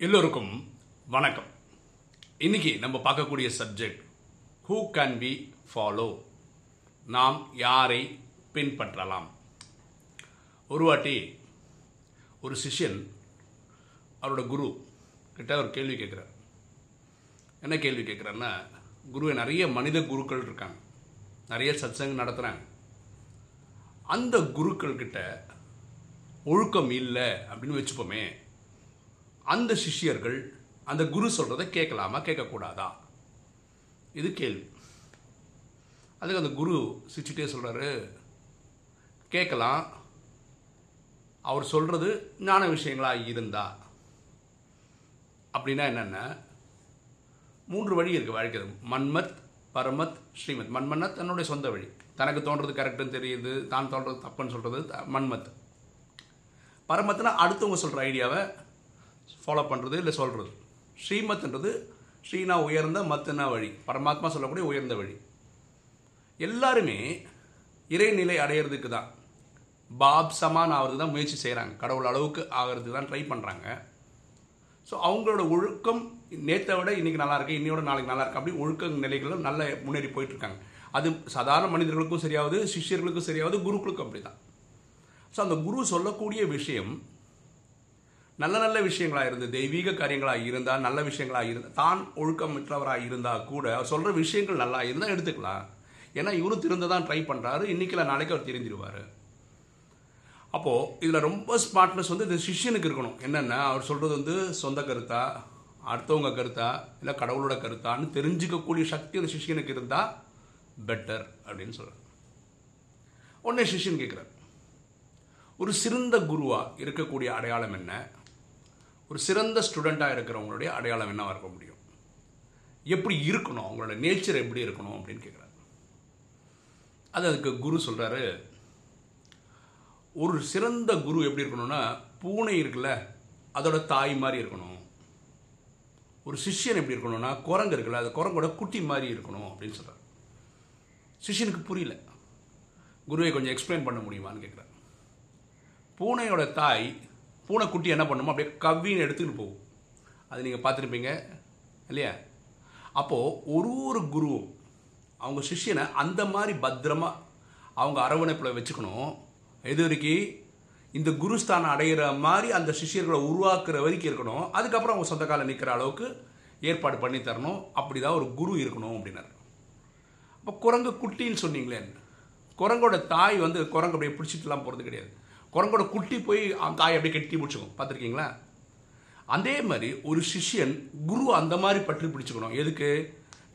எல்லோருக்கும் வணக்கம். இன்னைக்கு நம்ம பார்க்கக்கூடிய subject who can be follow நாம் யாரை பின்பற்றலாம்? ஒரு வாட்டி ஒரு சிஷ்யன் அவரோட குரு கிட்ட ஒரு கேள்வி கேட்குறார். என்ன கேள்வி கேட்குறாருன்னா குருவை நிறைய மனித குருக்கள் இருக்காங்க. நிறைய சத்சங்கம் நடத்துகிறாங்க அந்த குருக்கள் கிட்ட ஒழுக்கம் இல்லை அப்படின்னு வச்சுப்போமே அந்த சிஷ்யர்கள் அந்த குரு சொல்கிறத கேட்கலாமா? கேட்கக்கூடாதா? இது கேள்வி. அதுக்கு அந்த குரு சிரிச்சுட்டே சொல்கிறாரு கேட்கலாம். அவர் சொல்கிறது ஞான விஷயங்களாக இருந்தா? அப்படின்னா என்னென்ன? மூன்று வழி இருக்குது வாழ்க்கை மன்மத் பரமத் ஸ்ரீமத். மன்மன்னா தன்னுடைய சொந்த வழி. தனக்கு தோன்றது கரெக்டுன்னு தெரியுது தான் தோன்றது தப்புன்னு சொல்கிறது மன்மத். பரமத்துனா அடுத்தவங்க சொல்கிற ஐடியாவை ஃபாலோ பண்ணுறது இல்லை சொல்கிறது ஸ்ரீமத்ன்றது ஸ்ரீனா உயர்ந்த மத்துனா வழி. பரமாத்மா சொல்லக்கூடிய உயர்ந்த வழி. எல்லாருமே இறைநிலை அடையிறதுக்கு தான் பாப் சமான் ஆகிறதுக்கு தான் முயற்சி செய்கிறாங்க கடவுள் அளவுக்கு ஆகிறதுக்கு தான் ட்ரை பண்ணுறாங்க ஸோ அவங்களோட ஒழுக்கம் நேற்றை விட இன்றைக்கி நல்லா இருக்கு இன்னையோட நாளைக்கு நல்லா இருக்கு அப்படி ஒழுக்க நிலைகளும் நல்ல முன்னேறி போயிட்டுருக்காங்க. அது சாதாரண மனிதர்களுக்கும் சரியாவது சிஷ்யர்களுக்கும் சரியாவது குருக்களுக்கும் அப்படி தான் ஸோ அந்த குரு சொல்லக்கூடிய விஷயம் நல்ல நல்ல விஷயங்களாக இருந்து தெய்வீக காரியங்களாக இருந்தால் நல்ல விஷயங்களாக இருந்தால் தான் ஒழுக்கமற்றவராக இருந்தால் கூட அவர் சொல்கிற விஷயங்கள் நல்லா இருந்தால் எடுத்துக்கலாம். ஏன்னா இவரும் திருந்த தான் ட்ரை பண்ணுறாரு இன்றைக்கில் நாளைக்கு அவர் தெரிஞ்சிருவார். அப்போது இதில் ரொம்ப ஸ்மார்ட்னஸ் வந்து இந்த சிஷ்யனுக்கு இருக்கணும். என்னென்னா அவர் சொல்கிறது வந்து சொந்த கருத்தா அடுத்தவங்க கருத்தா இல்லை கடவுளோட கருத்தான்னு தெரிஞ்சுக்கக்கூடிய சக்தி அந்த சிஷ்யனுக்கு இருந்தால் பெட்டர் அப்படின்னு சொல்கிறார் உடனே சிஷ்யன் கேட்குறார் ஒரு சிறந்த குருவாக இருக்கக்கூடிய அடையாளம் என்ன? ஒரு சிறந்த ஸ்டூடெண்ட்டாக இருக்கிறவங்களுடைய அடையாளம் என்னவாக இருக்க முடியும்? எப்படி இருக்கணும்? அவங்களோட நேச்சர் எப்படி இருக்கணும் அப்படின்னு கேட்குறாரு அது அதுக்கு குரு சொல்கிறாரு ஒரு சிறந்த குரு எப்படி இருக்கணும்னா பூனை இருக்குல்ல அதோட தாய் மாதிரி இருக்கணும். ஒரு சிஷ்யன் எப்படி இருக்கணும்னா குரங்கு இருக்குல்ல அது குரங்கோட குட்டி மாதிரி இருக்கணும் அப்படின்னு சொல்கிறார் சிஷ்யனுக்கு புரியல. குருவை கொஞ்சம் எக்ஸ்பிளைன் பண்ண முடியுமான்னு கேட்குறாரு பூனையோட தாய் பூனைக்குட்டி என்ன பண்ணுமோ அப்படியே கவ்வின்னு எடுத்துக்கிட்டு போகும். அது நீங்கள் பார்த்துருப்பீங்க இல்லையா? அப்போது ஒரு ஒரு குருவும் அவங்க சிஷ்யனை அந்த மாதிரி பத்திரமாக அவங்க அரவணைப்பில் வச்சுக்கணும். எது வரைக்கும் இந்த குருஸ்தானம் அடைகிற மாதிரி அந்த சிஷ்யர்களை உருவாக்குற வரைக்கும் இருக்கணும். அதுக்கப்புறம் அவங்க சொந்த காலம் நிற்கிற அளவுக்கு ஏற்பாடு பண்ணி தரணும். அப்படி தான் ஒரு குரு இருக்கணும் அப்படின்னாரு. அப்போ குரங்கு குட்டின்னு சொன்னீங்களே குரங்கோட தாய் வந்து குரங்கு அப்படியே பிடிச்சிட்டுலாம் போகிறது கிடையாது. குரங்கோட குட்டி போய் அந்த தாயை அப்படியே கட்டி பிடிச்சிக்கும். பார்த்துருக்கீங்களா? அதே மாதிரி ஒரு சிஷ்யன் குரு அந்த மாதிரி பற்றி பிடிச்சிக்கணும். எதுக்கு?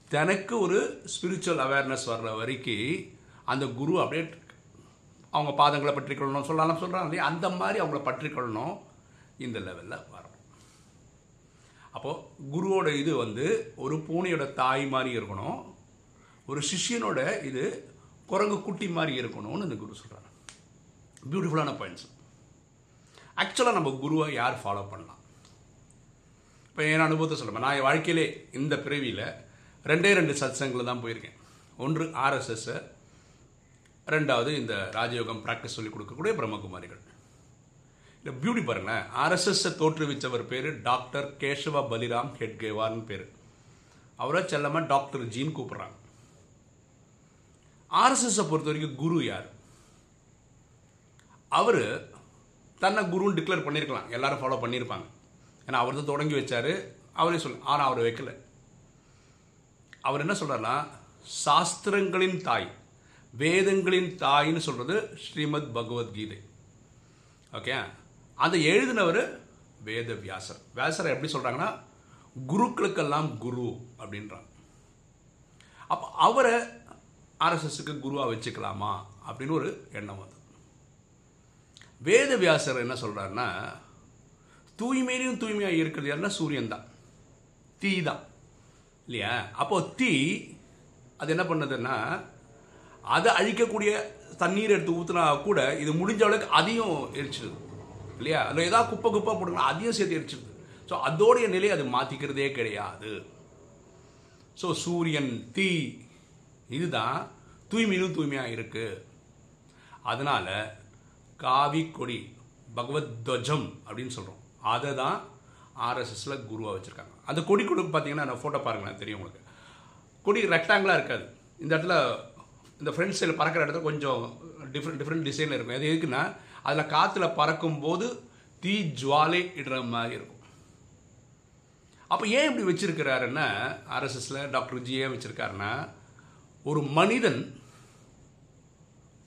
தனக்கு ஒரு ஸ்பிரிச்சுவல் அவேர்னஸ் வர்ற வரைக்கும் அந்த குரு அப்படியே அவங்க பாதங்களை பற்றிக்கொள்ளணும் சொல்லலாம் சொல்கிறாங்க இல்லையா? அந்த மாதிரி அவங்கள பற்றிக்கொள்ளணும். இந்த லெவலில் வரணும் அப்போது குருவோட இது வந்து ஒரு பூனையோட தாய் மாதிரி இருக்கணும். ஒரு சிஷ்யனோட இது குரங்கு குட்டி மாதிரி இருக்கணும்னு இந்த குரு சொல்கிறாங்க பியூட்டிஃபுல்லான பாயிண்ட்ஸ் ஆக்சுவலாக நம்ம குருவை யார் ஃபாலோ பண்ணலாம்? இப்போ என் அனுபவத்தை சொல்லுவேன் நான் என் வாழ்க்கையிலே இந்த பிறவியில் ரெண்டே ரெண்டு சத்சங்கில் தான் போயிருக்கேன். ஒன்று ஆர்எஸ்எஸ் ரெண்டாவது இந்த ராஜயோகம் ப்ராக்டிஸ் சொல்லிக் கொடுக்கக்கூடிய பிரம்மகுமாரிகள். இந்த பியூட்டி பாருங்களேன். ஆர்எஸ்எஸ்ஸை தோற்றுவிச்சவர் பேர் டாக்டர் கேசவ பலிராம் ஹெட்கேவார்னு பேர். அவரை செல்லமாக டாக்டர் ஜீன் கூப்பிட்றாங்க. ஆர்எஸ்எஸ்ஸை பொறுத்த வரைக்கும் குரு யார்? அவர் தன்னை குருன்னு டிக்ளேர் பண்ணியிருக்கலாம் எல்லாரும் ஃபாலோ பண்ணியிருப்பாங்க ஏன்னா அவர் தான் தொடங்கி வச்சார். அவரே சொல்ல ஆனால் அவர் வைக்கல. அவர் என்ன சொல்கிறார்னா சாஸ்திரங்களின் தாய் வேதங்களின் தாயின்னு சொல்கிறது ஸ்ரீமத் பகவத்கீதை ஓகே அதை எழுதினவர் வேத வியாசர் வியாசரை எப்படி சொல்கிறாங்கன்னா குருக்களுக்கெல்லாம் குரு அப்படின்றாங்க அப்போ அவரை ஆர்எஸ்எஸ்க்கு குருவாக வச்சுக்கலாமா அப்படின்னு ஒரு எண்ணம் வந்து வேத வியாசர் என்ன சொல்கிறாருன்னா தூய்மையிலையும் தூய்மையாக இருக்கிறது யாருன்னா சூரியன் தான். தீ தான். இல்லையா? அப்போ தீ அது என்ன பண்ணுதுன்னா அதை அழிக்கக்கூடிய தண்ணீர் எடுத்து ஊற்றினா கூட இது முடிஞ்ச அளவுக்கு அதையும் எரிச்சிடுது இல்லையா? அதில் ஏதாவது குப்பை குப்பை போடுங்களா அதையும் சேர்த்து எரிச்சிடுது ஸோ அதோடைய நிலையை அது மாற்றிக்கிறதே கிடையாது. ஸோ சூரியன் தீ இதுதான் தூய்மையிலும் தூய்மையாக இருக்குது அதனால் காவி கொடி பகவத் துவஜம் அப்படின்னு சொல்கிறோம் அதை தான் ஆர்எஸ்எஸில் குருவாக வச்சுருக்காங்க. அந்த கொடி கொடுக்கு பார்த்தீங்கன்னா நான் ஃபோட்டோ பாருங்களேன் தெரியும் உங்களுக்கு. கொடி ரெக்டாங்கிளாக இருக்காது. இந்த இடத்துல இந்த ஃப்ரண்ட் சைடில் பறக்கிற இடத்துல கொஞ்சம் டிஃப்ரெண்ட் டிஃப்ரெண்ட் டிசைனில் இருக்கும். அது எதுக்குன்னா அதில் காற்றுல பறக்கும்போது தீ ஜுவாலை இடுற மாதிரி இருக்கும். அப்போ ஏன் இப்படி வச்சிருக்கிறாருன்னா ஆர்எஸ்எஸில் டாக்டர் ஜி ஏன் வச்சுருக்காருன்னா ஒரு மனிதன்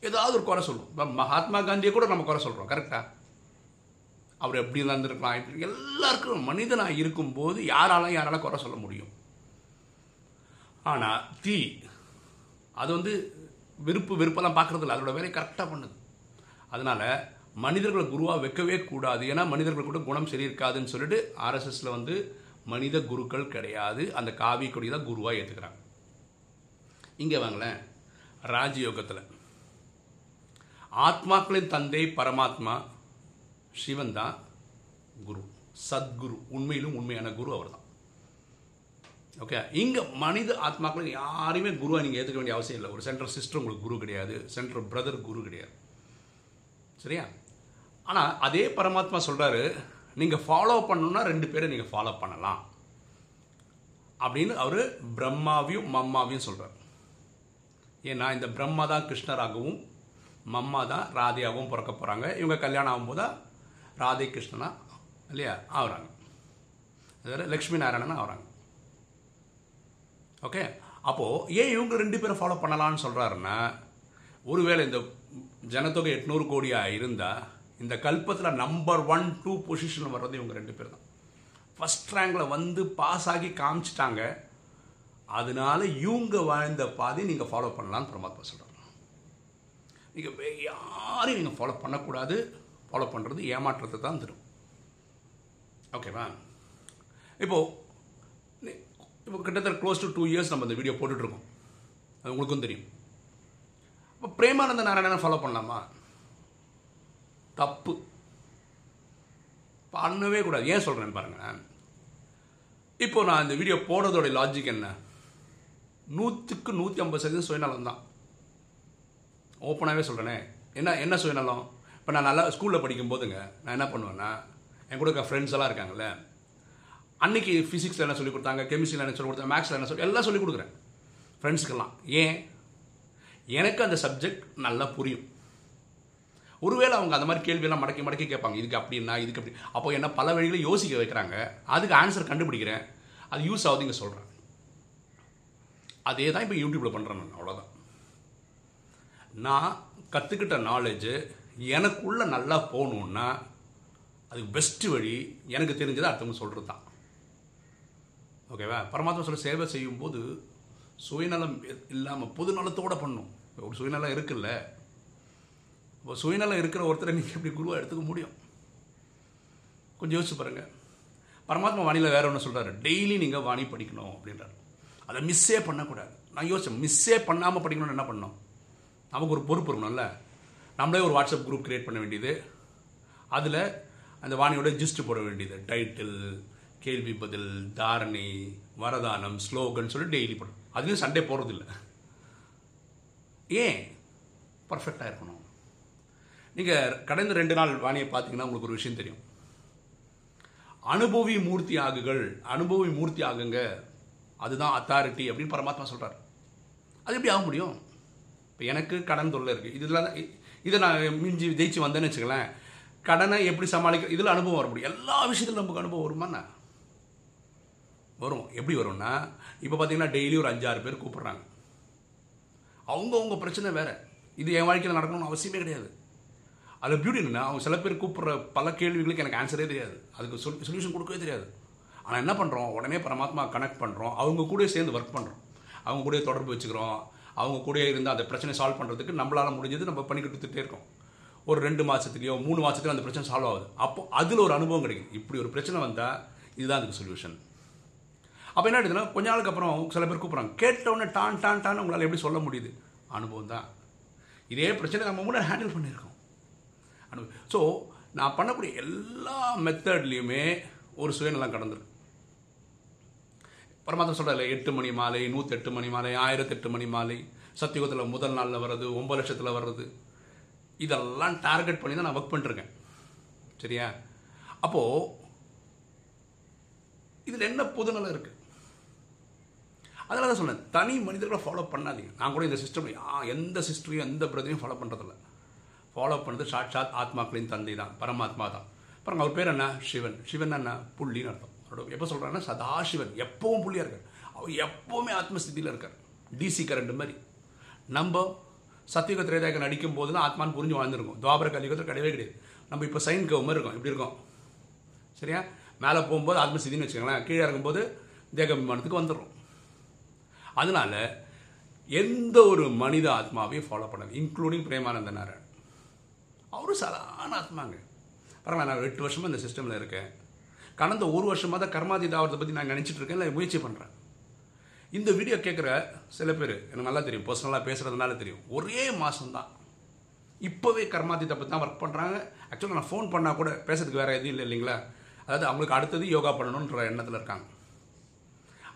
ஏதாவது ஒரு குறை சொல்லுவோம். இப்போ மகாத்மா காந்தியை கூட நம்ம குறை சொல்கிறோம் கரெக்டாக அவர் எப்படி இருந்திருக்கலாம் இப்படி எல்லாருக்கும் மனிதனாக இருக்கும்போது யாராலும் யாரால குறை சொல்ல முடியும். ஆனால் தீ அது வந்து விருப்பு விருப்பெல்லாம் பார்க்குறது இல்லை. அதோட வேலையை கரெக்டாக பண்ணுது. அதனால் மனிதர்களை குருவாக வைக்கவே கூடாது. ஏன்னா மனிதர்கள் கூட குணம் சரி இருக்காதுன்னு சொல்லிட்டு ஆர்எஸ்எஸில் வந்து மனித குருக்கள் கிடையாது. அந்த காவி கொடி தான் குருவாக ஏற்றுக்கிறாங்க இங்கே வாங்களேன். ராஜயோகத்தில். ஆத்மாக்களின் தந்தை பரமாத்மா சிவன் தான் குரு. சத்குரு. உண்மையிலும் உண்மையான குரு அவர் தான் ஓகே இங்கே மனித ஆத்மாக்களுக்கு யாரையுமே குருவாக நீங்கள் ஏற்றுக்க வேண்டிய அவசியம் இல்லை. ஒரு சென்ட்ரல் சிஸ்டர் உங்களுக்கு குரு கிடையாது. சென்ட்ரல் பிரதர் குரு கிடையாது. சரியா? ஆனால் அதே பரமாத்மா சொல்கிறாரு நீங்கள் ஃபாலோ பண்ணணுன்னா ரெண்டு பேரை நீங்கள் ஃபாலோ பண்ணலாம். அப்படின்னு அவர் பிரம்மாவையும் மம்மாவையும் சொல்கிறார் ஏன்னா இந்த பிரம்மா தான் கிருஷ்ணராகவும் மம்மா தான் ராதையாகவும் பிறக்க போகிறாங்க இவங்க கல்யாணம் ஆகும்போது ராதே ராதை கிருஷ்ணனா இல்லையா? ஆகுறாங்க. அதாவது லக்ஷ்மி நாராயணன் ஆகுறாங்க. ஓகே அப்போது ஏன் இவங்க ரெண்டு பேரும் ஃபாலோ பண்ணலான்னு சொல்கிறாருன்னா ஒருவேளை இந்த ஜனத்தொகை எட்நூறு கோடியாக இருந்தால் இந்த கல்பத்தில் நம்பர் ஒன் டூ பொசிஷனில் வர்றது இவங்க ரெண்டு பேர் தான். ஃபஸ்ட் ரேங்கில் வந்து பாஸ் ஆகி காமிச்சிட்டாங்க. அதனால இவங்க வாழ்ந்த பாதி நீங்கள் ஃபாலோ பண்ணலான்னு பரமாத்மா சொல்கிறாங்க நீங்கள் யாரையும் நீங்கள் ஃபாலோ பண்ணக்கூடாது. ஃபாலோ பண்ணுறது ஏமாற்றத்தை தான் தரும். ஓகேவா இப்போது இப்போ கிட்டத்தட்ட க்ளோஸ் டு டூ இயர்ஸ் நம்ம இந்த வீடியோ போட்டுட்ருக்கோம். அது உங்களுக்கும் தெரியும். இப்போ பிரேமானந்த நாராயணனை ஃபாலோ பண்ணலாமா? தப்பு. பண்ணவே கூடாது. ஏன் சொல்கிறேன் பாருங்கள் இப்போ நான் இந்த வீடியோ போடுறதோட லாஜிக் என்ன? நூற்றுக்கு நூற்றி ஐம்பது சதவீதம் சுயநலம் தான். ஓப்பனாகவே சொல்கிறேனே என்ன என்ன சுயநலம்? இப்போ நான் நல்லா ஸ்கூலில் படிக்கும் போதுங்க நான் என்ன பண்ணுவேன்னா என் கூட ஃப்ரெண்ட்ஸ் எல்லாம் இருக்காங்கல்ல அன்றைக்கி ஃபிசிக்ஸில் என்ன சொல்லி கொடுத்தாங்க கெமிஸ்ட்ரியில் என்ன சொல்லி கொடுத்தாங்க மேக்ஸில் என்ன சொல்லி எல்லாம் சொல்லி கொடுக்குறேன். ஃப்ரெண்ட்ஸுக்கெல்லாம் ஏன்? எனக்கு அந்த சப்ஜெக்ட் நல்லா புரியும். ஒருவேளை அவங்க அந்த மாதிரி கேள்வியெல்லாம் மடக்கி மடக்கி கேட்பாங்க இதுக்கு அப்படின்னா இதுக்கு அப்படி அப்போ என்ன பல வழிகளை யோசிக்க வைக்கிறாங்க அதுக்கு ஆன்சர் கண்டுபிடிக்கிறேன் அது யூஸ் ஆகுதுங்க சொல்கிறேன் அதே தான் இப்போ யூடியூப்பில் பண்ணுறேன் நான் அவ்வளோதான் நான் கற்றுக்கிட்ட நாலேஜு எனக்குள்ளே நல்லா போகணுன்னா அதுக்கு பெஸ்ட்டு வழி எனக்கு தெரிஞ்சதை அடுத்தவங்க சொல்கிறது தான் ஓகேவா பரமாத்மா சொல்ல சேவை செய்யும்போது சுயநலம் இல்லாமல் பொது நலத்தோடு பண்ணும். ஒரு சுயநலம் இருக்குல்ல? இப்போ சுயநலம் இருக்கிற ஒருத்தரை நீங்கள் எப்படி குருவாக எடுத்துக்க முடியும்? கொஞ்சம் யோசிச்சு பாருங்கள் பரமாத்மா வாணியில் வேற ஒன்று சொல்கிறாரு டெய்லி நீங்கள் வாணி படிக்கணும் அப்படின்றார். அதை மிஸ்ஸே பண்ணக்கூடாது. நான் யோசிச்சேன் மிஸ்ஸே பண்ணாமல் படிக்கணும்னு என்ன பண்ணோம் நமக்கு ஒரு பொறுப்பு இருக்கணும்ல. நம்மளே ஒரு வாட்ஸ்அப் குரூப் க்ரியேட் பண்ண வேண்டியது. அதில் அந்த வாணியோட ஜிஸ்ட் போட வேண்டியது. டைட்டில் கேள்வி பதில் தாரணை வரதானம் ஸ்லோகன் சொல்லி டெய்லி போடணும் அதுலேயும் சண்டே போகிறதில்ல ஏன்? பர்ஃபெக்டாக இருக்கணும். நீங்கள் கடந்த ரெண்டு நாள் வாணியை பார்த்தீங்கன்னா உங்களுக்கு ஒரு விஷயம் தெரியும். அனுபவி மூர்த்தி ஆகுகள் அனுபவி மூர்த்தி ஆகுங்க. அதுதான் அத்தாரிட்டி அப்படின்னு பரமாத்மா சொல்கிறார் அது எப்படி ஆக முடியும்? இப்போ எனக்கு கடன் தொல்லை இருக்குது இதில் இதை நான் மிஞ்சி ஜெயிச்சு வந்தேன்னு வச்சுக்கலேன் கடனை எப்படி சமாளிக்க இதில் அனுபவம் வர முடியும். எல்லா விஷயத்திலும் நமக்கு அனுபவம் வருமாண்ணா வரும். எப்படி வரும்னா இப்போ பார்த்தீங்கன்னா டெய்லி ஒரு அஞ்சாறு பேர் கூப்பிட்றாங்க. அவங்கவுங்க பிரச்சனை வேறு. இது என் வாழ்க்கையில் நடக்கணும்னு அவசியமே கிடையாது. அதில் பியூட்டி என்னென்னா அவங்க சில பேர் கூப்பிட்ற பல கேள்விகளுக்கு எனக்கு ஆன்சரே தெரியாது. அதுக்கு சொல் சொல்யூஷன் கொடுக்கவே தெரியாது. ஆனால் என்ன பண்ணுறோம் உடனே பரமாத்மா கனெக்ட் பண்ணுறோம் அவங்க கூட சேர்ந்து ஒர்க் பண்ணுறோம் அவங்க கூட தொடர்பு வச்சுக்கிறோம். அவங்க கூட இருந்து அந்த பிரச்சனை சால்வ் பண்ணுறதுக்கு நம்மளால் முடிஞ்சது நம்ம பண்ணி கொடுத்துட்டே இருக்கோம். ஒரு ரெண்டு மாதத்துலேயோ மூணு மாதத்துலையோ அந்த பிரச்சனை சால்வ் ஆகுது. அப்போ அதில் ஒரு அனுபவம் கிடைக்கும் இப்படி ஒரு பிரச்சனை வந்தால் இதுதான் அதுக்கு சொல்யூஷன் அப்போ என்ன கொஞ்ச நாளுக்கு அப்புறம் சில பேர் கூப்பிட்றாங்க. கேட்டவுடனே டான் டான் டான் உங்களால் எப்படி சொல்ல முடியுது? அனுபவம் தான். இதே பிரச்சனை நம்ம முன்னாடி ஹேண்டில் பண்ணியிருக்கோம். அனுபவம். ஸோ நான் பண்ணக்கூடிய எல்லா மெத்தட்லேயுமே ஒரு சுயநலம் கடந்திருக்கு. பரமாத்மா சொல்கிறார் எட்டு மணி மாலை நூற்றெட்டு மணி மாலை ஆயிரத்தெட்டு மணி மாலை. சத்தியுகத்தில் முதல் நாளில் வர்றது ஒம்பது லட்சத்தில் வர்றது. இதெல்லாம் டார்கெட் பண்ணி தான் நான் ஒர்க் பண்ணிட்டுருக்கேன் சரியா? அப்போது இதில் என்ன பொதுநலம் இருக்குது அதனால தான் சொன்னேன் தனி மனிதர்களை ஃபாலோ பண்ணாதீங்க. நான் கூட இந்த சிஸ்டம் எந்த சிஸ்டரையும் எந்த பிரதரையும் ஃபாலோ பண்ணுறதில்ல ஃபாலோ பண்ணது சாட்சாத் ஆத்மாக்களின் தந்தை தான் பரமாத்மா தான். பாருங்க அவர் பேர் என்ன? சிவன். சிவன் என்ன? புள்ளின்னு அர்த்தம். அவரோட எப்போ சொல்கிறாங்கன்னா சதாசிவன். எப்பவும் புள்ளியாக இருக்கார். அவர் எப்போவுமே ஆத்மஸ்திதியில் இருக்கார். டிசி கரண்ட் மாதிரி. நம்ம சத்தியுக திரேதாயகன் அடிக்கும் போது தான் ஆத்மான்னு புரிஞ்சு வாழ்ந்துருக்கும். துவாபர கலியுகத்தில் கிடையவே கிடையாது. நம்ம இப்போ சைன் கவ் மாதிரி இருக்கோம். இப்படி இருக்கோம். சரியா? மேலே போகும்போது ஆத்மஸ்திதின்னு வச்சுக்கோங்களேன். கீழே இறங்கும்போது தேகாபிமானத்துக்கு வந்துடுறோம். அதனால எந்த ஒரு மனித ஆத்மாவையும் ஃபாலோ பண்ணது. இன்க்ளூடிங் பிரேமானந்த நாராயண் அவரும் சாதாரண ஆத்மாங்க. பரவாயில்ல நான் எட்டு வருஷமாக இந்த சிஸ்டமில் இருக்கேன். கடந்த ஒரு வருஷமாக தான் கர்மாதி தாவரத்தை பற்றி நான் நினச்சிட்டு இருக்கேன். இல்லை முயற்சி பண்ணுறேன் இந்த வீடியோ கேட்குற சில பேர் எனக்கு நல்லா தெரியும். பர்சனலாக பேசுகிறதுனால தெரியும். ஒரே மாதம்தான் இப்போவே கர்மாதித்தை பற்றி தான் ஒர்க் பண்ணுறாங்க ஆக்சுவலாக நான் ஃபோன் பண்ணால் கூட பேசுறதுக்கு வேறு எதுவும் இல்லை இல்லைங்களா? அதாவது அவங்களுக்கு அடுத்தது யோகா பண்ணணுன்ற எண்ணத்தில் இருக்காங்க.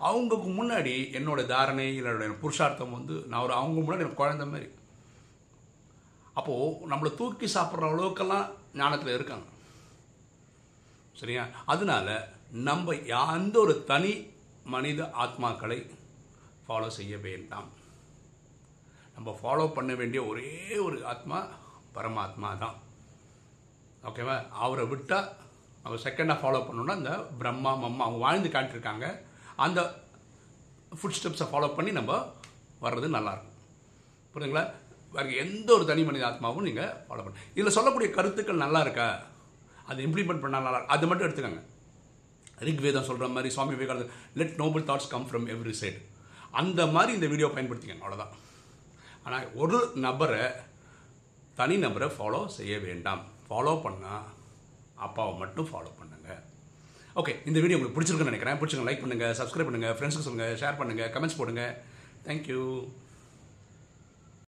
அவங்களுக்கு முன்னாடி என்னோட தாரணை இல்லை புருஷார்த்தம் வந்து நான் ஒரு அவங்க முன்னாடி எனக்கு குழந்த மாதிரி. அப்போது நம்மளை தூக்கி சாப்பிட்ற அளவுக்கெல்லாம் ஞானத்தில் இருக்காங்க. சரியா? அதனால நம்ம எந்த ஒரு தனி மனித ஆத்மாக்களை ஃபாலோ செய்ய வேண்டாம். நம்ம ஃபாலோ பண்ண வேண்டிய ஒரே ஒரு ஆத்மா பரமாத்மா தான். ஓகேவா அவரை விட்டால் அவர் செகண்டாக ஃபாலோ பண்ணோன்னா இந்த பிரம்மா மம்மா அவங்க வாழ்ந்து காட்டியிருக்காங்க அந்த ஃபுட் ஸ்டெப்ஸை ஃபாலோ பண்ணி நம்ம வர்றது நல்லாயிருக்கும். புரியுதுங்களா? வேறு எந்த ஒரு தனி மனித ஆத்மாவும் நீங்கள் ஃபாலோ பண்ண இதில் சொல்லக்கூடிய கருத்துக்கள் நல்லா இருக்கா? அது இம்ப்ளிமெண்ட் பண்ணால் நல்லா அது மட்டும் எடுத்துக்கோங்க. ரிக்வேதம் சொல்கிற மாதிரி Swami Vivekananda let noble thoughts come from every side அந்த மாதிரி இந்த வீடியோ பயன்படுத்திக்கங்க அவ்வளோதான் ஆனால் ஒரு நபரை தனி நபரை ஃபாலோ செய்ய வேண்டாம். ஃபாலோ பண்ணால் அப்பாவை மட்டும் ஃபாலோ பண்ணுங்க. ஓகே இந்த வீடியோ உங்களுக்கு பிடிச்சிருக்குன்னு நினைக்கிறேன். பிடிச்சிருங்க லைக் பண்ணுங்கள் சப்ஸ்கிரைப் பண்ணுங்கள் ஃப்ரெண்ட்ஸுக்கு சொல்லுங்கள் ஷேர் பண்ணுங்கள் கமெண்ட்ஸ் போடுங்க. தேங்க்யூ